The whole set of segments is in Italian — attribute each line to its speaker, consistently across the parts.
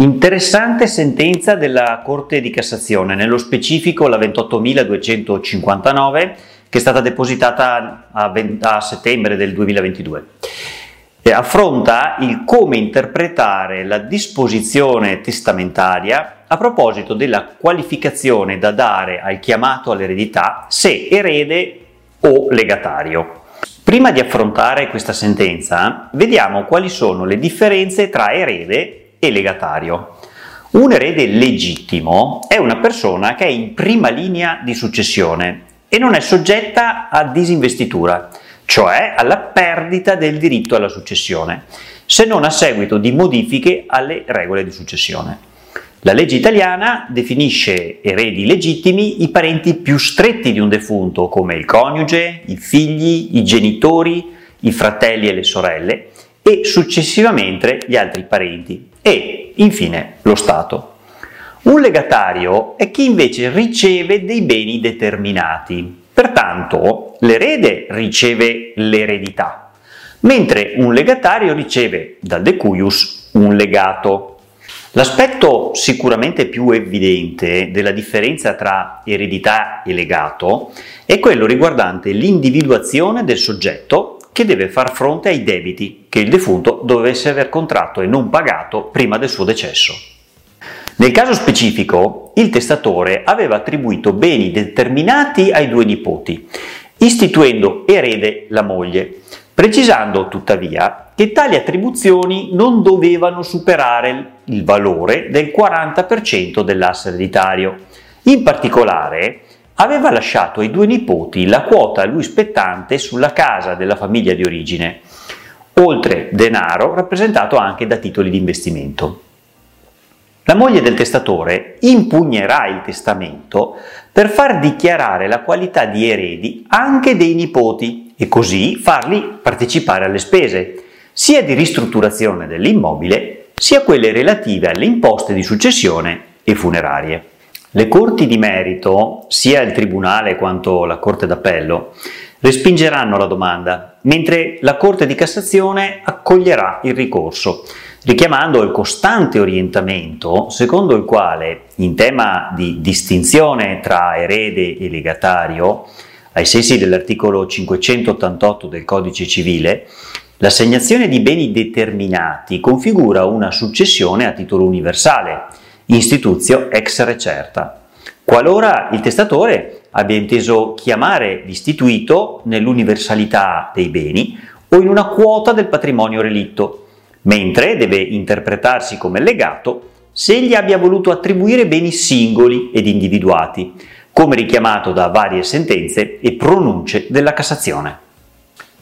Speaker 1: Interessante sentenza della Corte di Cassazione, nello specifico la 28.259 che è stata depositata a, 20, a settembre del 2022. E affronta il come interpretare la disposizione testamentaria a proposito della qualificazione da dare al chiamato all'eredità se erede o legatario. Prima di affrontare questa sentenza, vediamo quali sono le differenze tra erede e legatario. Un erede legittimo è una persona che è in prima linea di successione e non è soggetta a disinvestitura, cioè alla perdita del diritto alla successione, se non a seguito di modifiche alle regole di successione. La legge italiana definisce eredi legittimi i parenti più stretti di un defunto, come il coniuge, i figli, i genitori, i fratelli e le sorelle, e successivamente gli altri parenti e infine lo Stato. Un legatario è chi invece riceve dei beni determinati, pertanto l'erede riceve l'eredità, mentre un legatario riceve dal decuius un legato. L'aspetto sicuramente più evidente della differenza tra eredità e legato è quello riguardante l'individuazione del soggetto che deve far fronte ai debiti che il defunto dovesse aver contratto e non pagato prima del suo decesso. Nel caso specifico, il testatore aveva attribuito beni determinati ai due nipoti, istituendo erede la moglie, precisando tuttavia che tali attribuzioni non dovevano superare il valore del 40% dell'asse ereditario. In particolare, aveva lasciato ai due nipoti la quota a lui spettante sulla casa della famiglia di origine, oltre denaro rappresentato anche da titoli di investimento. La moglie del testatore impugnerà il testamento per far dichiarare la qualità di eredi anche dei nipoti e così farli partecipare alle spese, sia di ristrutturazione dell'immobile, sia quelle relative alle imposte di successione e funerarie. Le corti di merito, sia il Tribunale quanto la Corte d'Appello, respingeranno la domanda, mentre la Corte di Cassazione accoglierà il ricorso, richiamando il costante orientamento secondo il quale, in tema di distinzione tra erede e legatario, ai sensi dell'articolo 588 del Codice civile, l'assegnazione di beni determinati configura una successione a titolo universale, instituzio ex recerta, qualora il testatore abbia inteso chiamare l'istituito nell'universalità dei beni o in una quota del patrimonio relitto, mentre deve interpretarsi come legato se egli abbia voluto attribuire beni singoli ed individuati, come richiamato da varie sentenze e pronunce della Cassazione.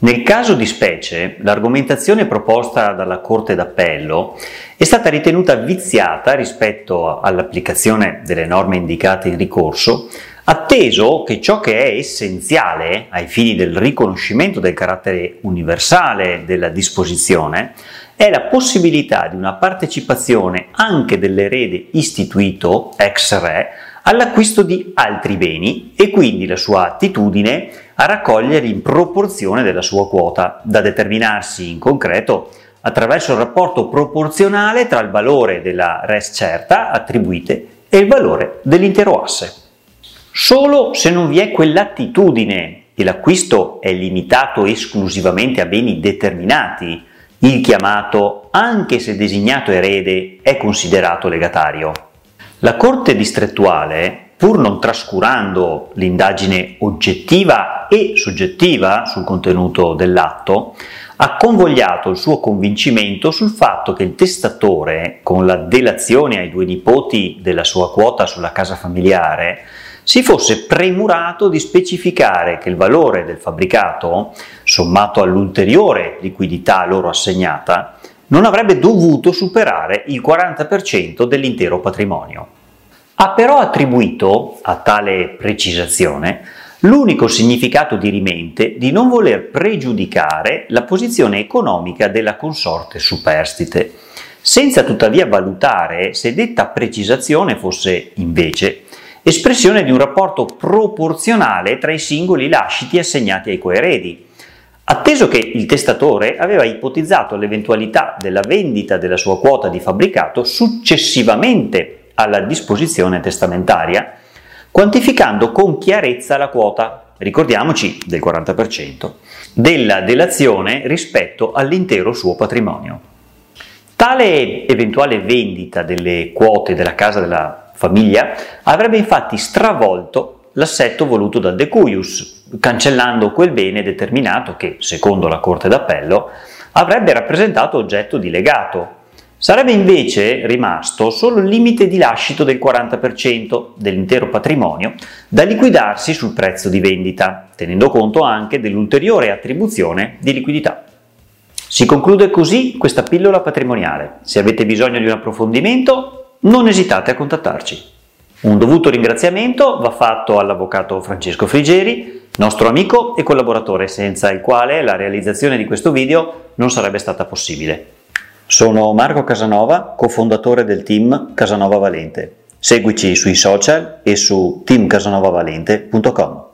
Speaker 1: Nel caso di specie, l'argomentazione proposta dalla Corte d'Appello è stata ritenuta viziata rispetto all'applicazione delle norme indicate in ricorso, atteso che ciò che è essenziale ai fini del riconoscimento del carattere universale della disposizione è la possibilità di una partecipazione anche dell'erede istituito ex re all'acquisto di altri beni e quindi la sua attitudine a raccogliere in proporzione della sua quota, da determinarsi in concreto attraverso il rapporto proporzionale tra il valore della res certa attribuite e il valore dell'intero asse. Solo se non vi è quell'attitudine e l'acquisto è limitato esclusivamente a beni determinati, il chiamato, anche se designato erede, è considerato legatario. La Corte distrettuale pur non trascurando l'indagine oggettiva e soggettiva sul contenuto dell'atto, ha convogliato il suo convincimento sul fatto che il testatore, con la delazione ai due nipoti della sua quota sulla casa familiare, si fosse premurato di specificare che il valore del fabbricato, sommato all'ulteriore liquidità loro assegnata, non avrebbe dovuto superare il 40% dell'intero patrimonio ha però attribuito a tale precisazione l'unico significato dirimente di non voler pregiudicare la posizione economica della consorte superstite, senza tuttavia valutare se detta precisazione fosse invece espressione di un rapporto proporzionale tra i singoli lasciti assegnati ai coeredi, Atteso che il testatore aveva ipotizzato l'eventualità della vendita della sua quota di fabbricato successivamente alla disposizione testamentaria, quantificando con chiarezza la quota, ricordiamoci del 40%, della delazione rispetto all'intero suo patrimonio. Tale eventuale vendita delle quote della casa della famiglia avrebbe infatti stravolto l'assetto voluto dal Decuius, cancellando quel bene determinato che, secondo la Corte d'Appello, avrebbe rappresentato oggetto di legato. Sarebbe invece rimasto solo il limite di lascito del 40% dell'intero patrimonio da liquidarsi sul prezzo di vendita, tenendo conto anche dell'ulteriore attribuzione di liquidità. Si conclude così questa pillola patrimoniale. Se avete bisogno di un approfondimento, non esitate a contattarci. Un dovuto ringraziamento va fatto all'avvocato Francesco Frigeri, nostro amico e collaboratore, senza il quale la realizzazione di questo video non sarebbe stata possibile. Sono Marco Casanova, cofondatore del team Casanova Valente. Seguici sui social e su teamcasanovavalente.com.